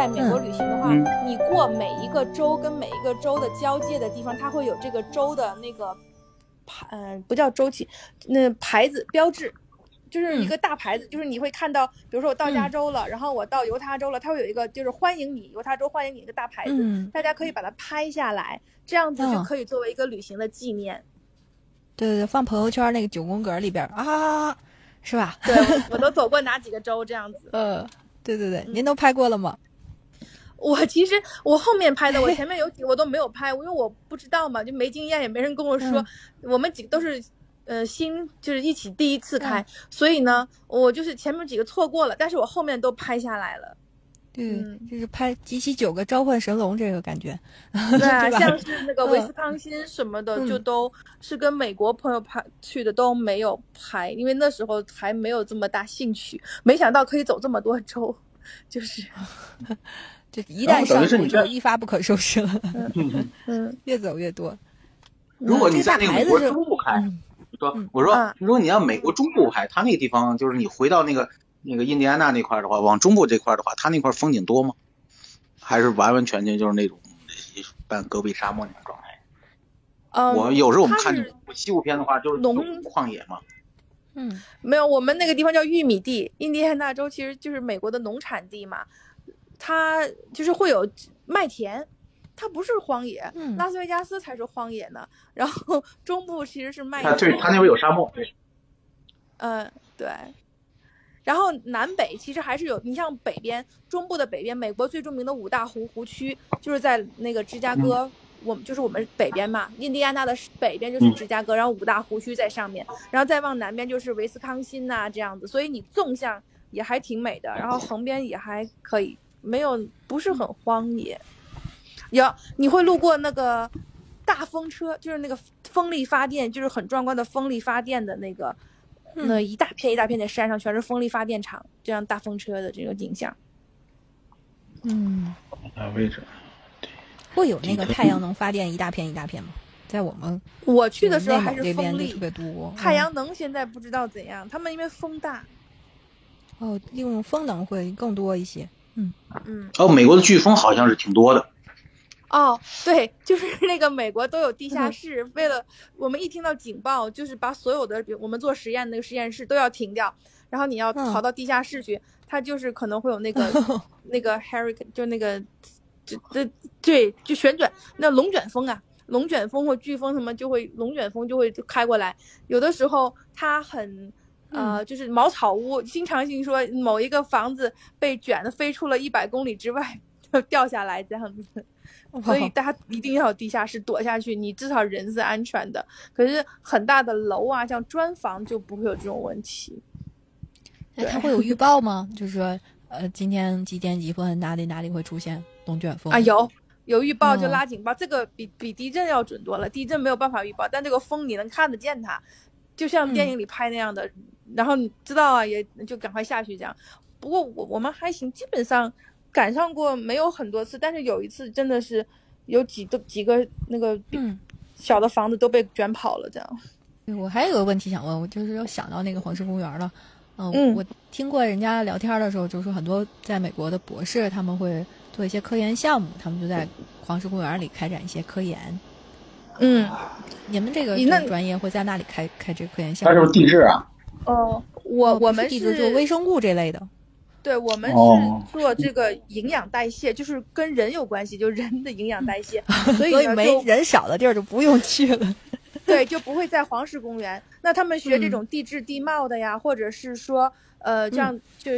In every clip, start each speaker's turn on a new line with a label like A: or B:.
A: 在美国旅行的话，你过每一个州跟每一个州的交界的地方，它会有这个州的那个牌，嗯、不叫州旗，那牌子标志，就是一个大牌子，就是你会看到，比如说我到加州了，然后我到犹他州了，它会有一个就是欢迎你，犹他州欢迎你一个大牌子，
B: 嗯
A: 大家可以把它拍下来，这样子就
B: 嗯
A: 可以作为一个旅行的纪念。
B: 对对对，放朋友圈那个九宫格里边啊，是吧？
A: 对，我我都走过哪几个州这样子。
B: 呃，对对对，您都拍过了吗？
A: 我其实我后面拍的，我前面有 几个我都没有拍，因为我不知道嘛，就没经验，也没人跟我说。我们几个都是呃新，就是一起第一次开，所以呢，我就是前面几个错过了，但是我后面都拍下来了。
B: 对，
A: 嗯
B: 就是拍集齐九个召唤神龙这个感觉。
A: 对 啊，像是那个
B: 嗯
A: 威斯康辛什么的，
B: 嗯
A: 就都是跟美国朋友拍去的，都没有拍，因为那时候还没有这么大兴趣，没想到可以走这么多州，就是
B: 就一旦上路就一发不可收拾了，
A: 嗯，
B: 越走越多。
C: 如果你在那个美国中部开，
B: 嗯
C: 说
B: 嗯
C: 我说
A: 啊
C: 如果你要美国中部拍，它那个地方就是你回到那个那个印第安纳那块儿的话，往中部这块儿的话，它那块儿风景多吗？还是完完全全就是那种半戈壁沙漠那种状态？
A: 嗯
C: 我有时候我们看西部片的话，就是
A: 农
C: 旷野嘛。
B: 嗯
A: 没有，我们那个地方叫玉米地，印第安纳州其实就是美国的农产地嘛，它就是会有麦田，它不是荒野，
B: 嗯
A: 拉斯维加斯才是荒野呢。然后 中部其实是麦
C: 啊对，它那边有沙漠，对，
A: 嗯，对。然后南北其实还是有，你像北边中部的北边，美国最著名的五大湖湖区就是在那个芝加哥，我们就是我们北边嘛，印第安纳的北边就是
C: 嗯
A: 芝加哥，然后五大湖区在上面，然后再往南边就是维斯康辛呐、这样子，所以你纵向也还挺美的，然后横边也还可以，没有不是很荒野。有你会路过那个大风车，就是那个风力发电，就是很壮观的风力发电的那个。那一大片一大片的山上全是风力发电厂，这样大风车的这个景象。
B: 嗯，
C: 啊位置。
B: 会有那个太阳能发电一大片一大片吗？在我们
A: 我去的时候还是风力
B: 特，别多。
A: 太阳能现在不知道怎样，他们因为风大，
B: 嗯哦，利用风能会更多一些。
A: 嗯嗯，
C: 哦，美国的飓风好像是挺多的。
A: 哦，对，就是那个美国都有地
B: 嗯
A: 下室，为了我们一听到警报，就是把所有的，比如我们做实验那个实验室都要停掉，然后你要
B: 嗯
A: 逃到地下室去，它就是可能会有那个 那个 hurricane，就那个，就这对，就旋转那龙卷风啊，龙卷风或飓风什么就会龙卷风就会开过来，有的时候它很。呃，就是茅草屋，经常性说某一个房子被卷的飞出了一百公里之外，就掉下来这样子。所以大家一定要有地下室躲下去，你至少人是安全的。可是很大的楼啊，像砖房就不会有这种问题。
B: 那它会有预报吗？就是说，呃，今天几点几分哪里哪里会出现龙卷风
A: 啊，有有预报就
B: 嗯
A: 拉警报，这个比比地震要准多了。地震没有办法预报，但这个风你能看得见它，就像电影里拍那样的。然后你知道啊，也就赶快下去这样。不过我我们还行，基本上赶上过没有很多次，但是有一次真的是有几都几个那个
B: 嗯。
A: 小的房子都被卷跑了这样。
B: 对我还有个问题想问，我就是又想到那个黄石公园了。嗯，
A: 嗯
B: 我听过人家聊天的时候，就说很多在美国的博士他们会做一些科研项目，他们就在黄石公园里开展一些科研。
A: 嗯，
B: 你们这个
A: 你那
B: 个专业会在那里开开这个科研项目？
C: 它是不是地质啊？
A: 哦，我我们
B: 是地质做微生物这类的。
A: 对，我们
C: 哦
A: 是做这个营养代谢，就是跟人有关系，就人的营养代谢，所以
B: 所以没人少的地儿就不用去了。
A: 对就不会在黄石公园。那他们学这
B: 嗯
A: 种地质地貌的呀，或者是说呃这样就。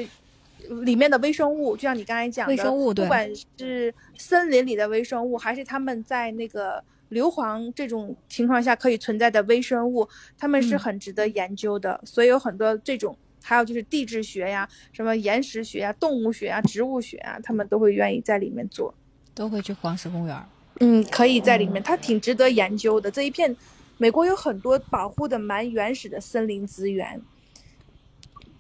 A: 里面的微生物，就像你刚才讲的，
B: 微生物对
A: 不管是森林里的微生物，还是他们在那个硫磺这种情况下可以存在的微生物，他们是
B: 嗯
A: 很值得研究的。所以有很多这种，还有就是地质学呀、什么岩石学呀、动物学呀、植物学啊，他们都会愿意在里面做。
B: 都会去黄石公园。
A: 嗯，可以在里面，它挺值得研究的。这一片美国有很多保护的蛮原始的森林资源。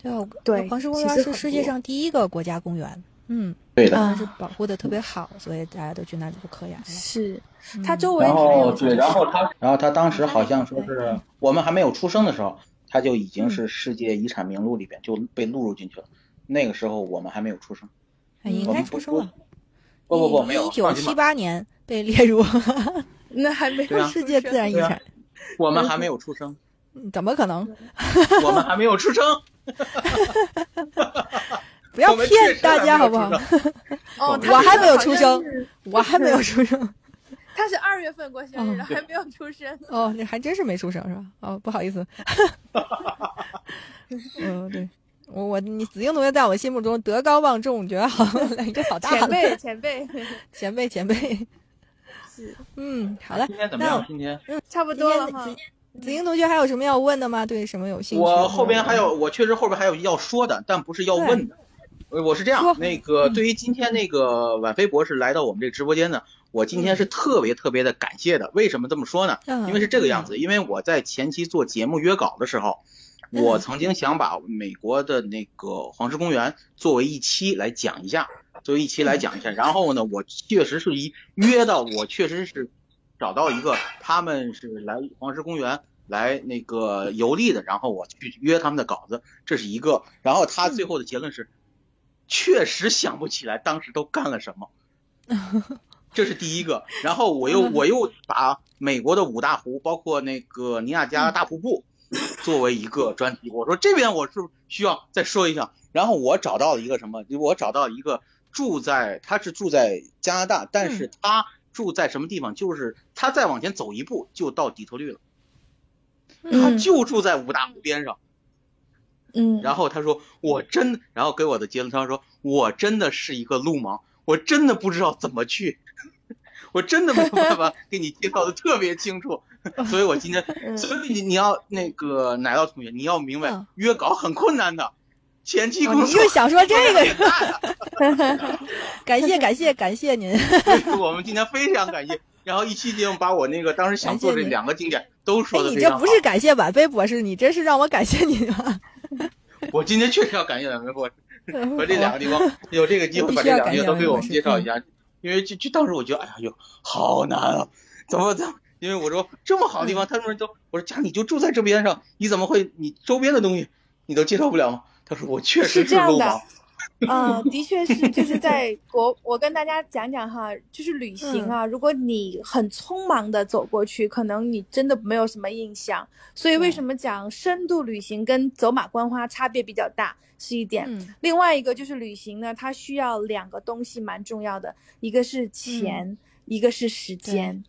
B: 对，
A: 对
B: 黄石公园是世界上第一个国家公园。嗯，
C: 对的。
A: 啊
B: 是保护的特别好，所以大家都去那里做科研了。
A: 是，
B: 嗯
A: 它周围
C: 然后对，然后它，然后它当时好像说是我们还没有出生的时候，它就已经是世界遗产名录里边就被录入进去了。那个时候我们还没有出生。
B: 哎应该出生了。
C: 不不不，没有
B: 一九七八年被列入
A: 那还没有
B: 世界自然遗产，
C: 我们还没有出生，
B: 嗯怎么可能？
C: 我们还没有出生。
B: 不要骗大家好不好？
A: 哦，
C: 我
B: 还没有出生我还没有出生。
A: 他是二月份过生日还没有出生。
B: 哦，你还真是没出生是吧？哦，不好意思。嗯，对，我我你子英同学在我心目中德高望重，觉得好，你这好大了
A: 前辈，前辈，
B: 前辈前辈。
A: 是
B: 嗯，好了
C: 今，天怎么样？今天嗯
A: 差不多了哈。
B: 子子英同学还有什么要问的吗？对什么有兴趣？
C: 我后边还有，我确实后边还有要说的，但不是要问的。呃我是这样，那个
B: 嗯
C: 对于今天那个婉飞博士来到我们这个直播间呢，我今天是特别特别的感谢的。为什么这么说呢？
B: 嗯，
C: 因为是这个样子，因为我在前期做节目约稿的时候，
B: 嗯
C: 我曾经想把美国的那个黄石公园作为一期来讲一下，作为一期来讲一下。然后呢，我确实是一约到，我确实是找到一个他们是来黄石公园来那个游历的，然后我去约他们的稿子，这是一个。然后他最后的结论是，确实想不起来当时都干了什么。这是第一个，然后我又 我又把美国的五大湖，包括那个尼亚加拉大瀑布，作为一个专题。我说这边我是不是需要再说一下？然后我找到了一个什么？我找到一个住在他是住在加拿大，但是他住在什么地方？就是他再往前走一步就到底特律了，他
A: 嗯
C: 就住在五大湖边上。
A: 嗯，
C: 然后他说我真，然后给我的结论，他说我真的是一个路盲，我真的不知道怎么去，我真的没有办法 给你介绍的特别清楚，所以我今天，
A: 嗯
C: 所以你你要那个奶酪同学，你要明白
B: 嗯
C: 约稿很困难的，前期
B: 哦
C: 工作
B: 你就想说这个 感谢感谢感谢您。
C: 我们今天非常感谢，然后一期节目把我那个当时想做这两个景点都
B: 哎
C: 说，的
B: 你这
C: 非常好，
B: 不是感谢婉菲博士，你这是让我感谢你吗？
C: 我今天确实要感谢咱们博士。和这两个地方有这个机会把这两个地方都给我们介绍一下，因为就就当时我觉得，哎呀哟，好难啊，怎么怎么？因为我说这么好的地方，他们都 我说家你就住在这边上，你怎么会你周边的东西你都介绍不了吗？他说我确实
A: 是这样的
C: 路盲，
A: 啊、的确是，就是在 国，我跟大家讲讲哈，就是旅行啊，如果你很匆忙的走过去，可能你真的没有什么印象。所以为什么讲深度旅行跟走马观花差别比较大，是一点。
B: 嗯
A: 另外一个就是旅行呢，它需要两个东西蛮重要的，一个是钱，一个是时间。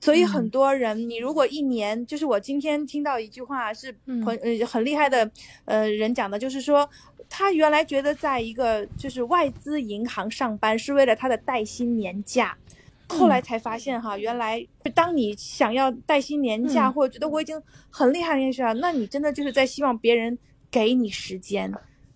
A: 所以很多人，你如果一年，就是我今天听到一句话是
B: 嗯
A: 朋呃很厉害的呃人讲的，就是说他原来觉得在一个就是外资银行上班是为了他的带薪年假，后来才发现哈，原来当你想要带薪年假，
B: 嗯
A: 或者觉得我已经很厉害很厉害了，那你真的就是在希望别人给你时间。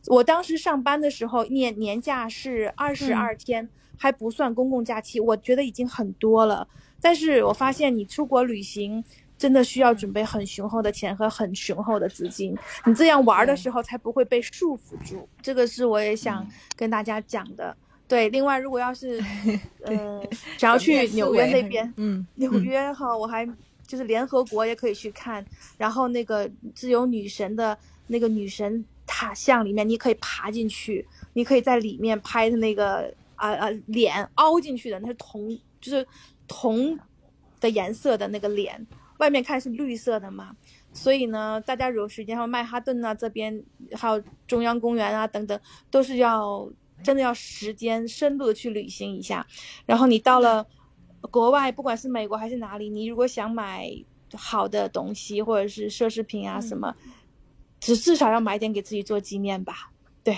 A: 我当时上班的时候，年年假是二十二天，还不算公共假期，我觉得已经很多了。但是我发现你出国旅行真的需要准备很雄厚的钱和很雄厚的资金，你这样玩的时候才不会被束缚住。这个是我也想跟大家讲的。对，另外如果要是 呃想要去纽约那边，
B: 嗯，
A: 纽约哈，我还就是联合国也可以去看，然后那个自由女神的那个女神塔像里面，你可以爬进去，你可以在里面拍的那个啊啊脸凹进去的，那是铜，就是铜的颜色的那个脸，外面看是绿色的嘛。所以呢，大家有时间，还有曼哈顿啊这边，还有中央公园啊等等，都是要真的要时间深度的去旅行一下。然后你到了国外，不管是美国还是哪里，你如果想买好的东西或者是奢侈品啊什么，只至少要买点给自己做纪念吧。对，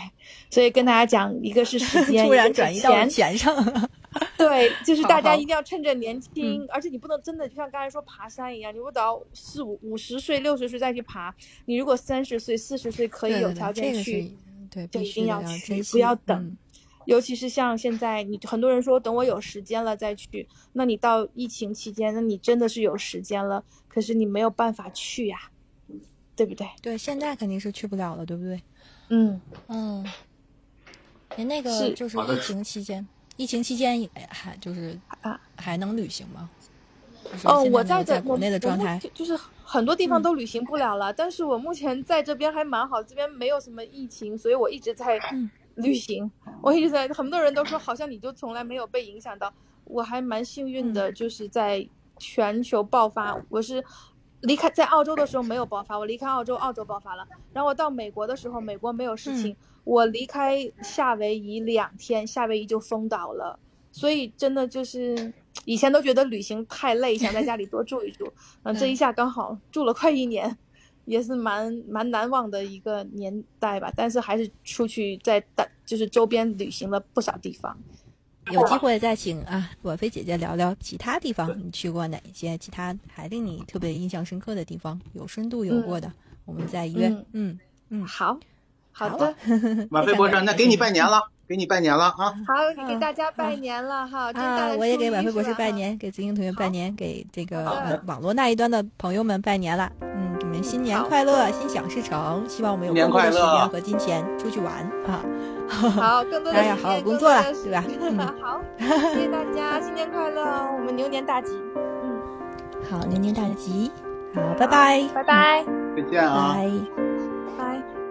A: 所以跟大家讲，一个是时间，
B: 突然转移到
A: 钱
B: 上。
A: 对，就是大家一定要趁着年轻，而且你不能真的就像刚才说爬山一样，你不等到四五五十岁、六十岁再去爬。你如果三十岁、四十岁可以有条件去，
B: 对，
A: 就一
B: 必须的
A: 定要去不要等
B: 嗯
A: 尤其是像现在，你很多人说等我有时间了再去，那你到疫情期间，那你真的是有时间了，可是你没有办法去呀，对不对？
B: 对，现在肯定是去不了了，对不对？
A: 嗯，
B: 嗯，您那个
A: 是
B: 就是疫情期间，疫情期间也还就是
A: 啊
B: 还能旅行吗？
A: 哦，我在
B: 在国内的状态
A: 就就是很多地方
B: 嗯
A: 都旅行不了了，但是我目前在这边还蛮好，这边没有什么疫情，所以我一直在
B: 嗯
A: 旅行。我一直在，很多人都说好像你就从来没有被影响到，我还蛮幸运的，就是在全球爆发，我是。离开在澳洲的时候没有爆发，我离开澳洲，澳洲爆发了。然后我到美国的时候，美国没有事情。我离开夏威夷两天，夏威夷就封岛了。所以真的就是以前都觉得旅行太累，想在家里多住一住，嗯，这一下刚好住了快一年，也是蛮蛮难忘的一个年代吧。但是还是出去在大就是周边旅行了不少地方。
B: 有机会再请啊婉菲姐姐聊聊其他地方，你去过哪一些？其他还令你特别印象深刻的地方，有深度游过的，我们再约。
A: 嗯
B: 嗯嗯，
A: 好，好
B: 好
A: 的，
C: 婉菲博士，那给你拜年了，给你拜年了啊！
A: 好，给大家拜年了哈！
B: 啊，我也给婉菲博士拜年，给子英同学拜年，给这个呃网络那一端的朋友们拜年了。嗯，你们新年快乐，心想事成。希望我们有
C: 新年
B: 更多的时
C: 快乐
B: 间和金钱出去玩啊。
A: 好，更多的
B: 当然要好好工作了
A: 更多的
B: 对吧嗯
A: 好，谢谢大家，新年快乐，我们牛年大吉，嗯，
B: 好，牛年大吉。好，拜拜，
A: 拜拜。
C: 再见啊！
B: 拜。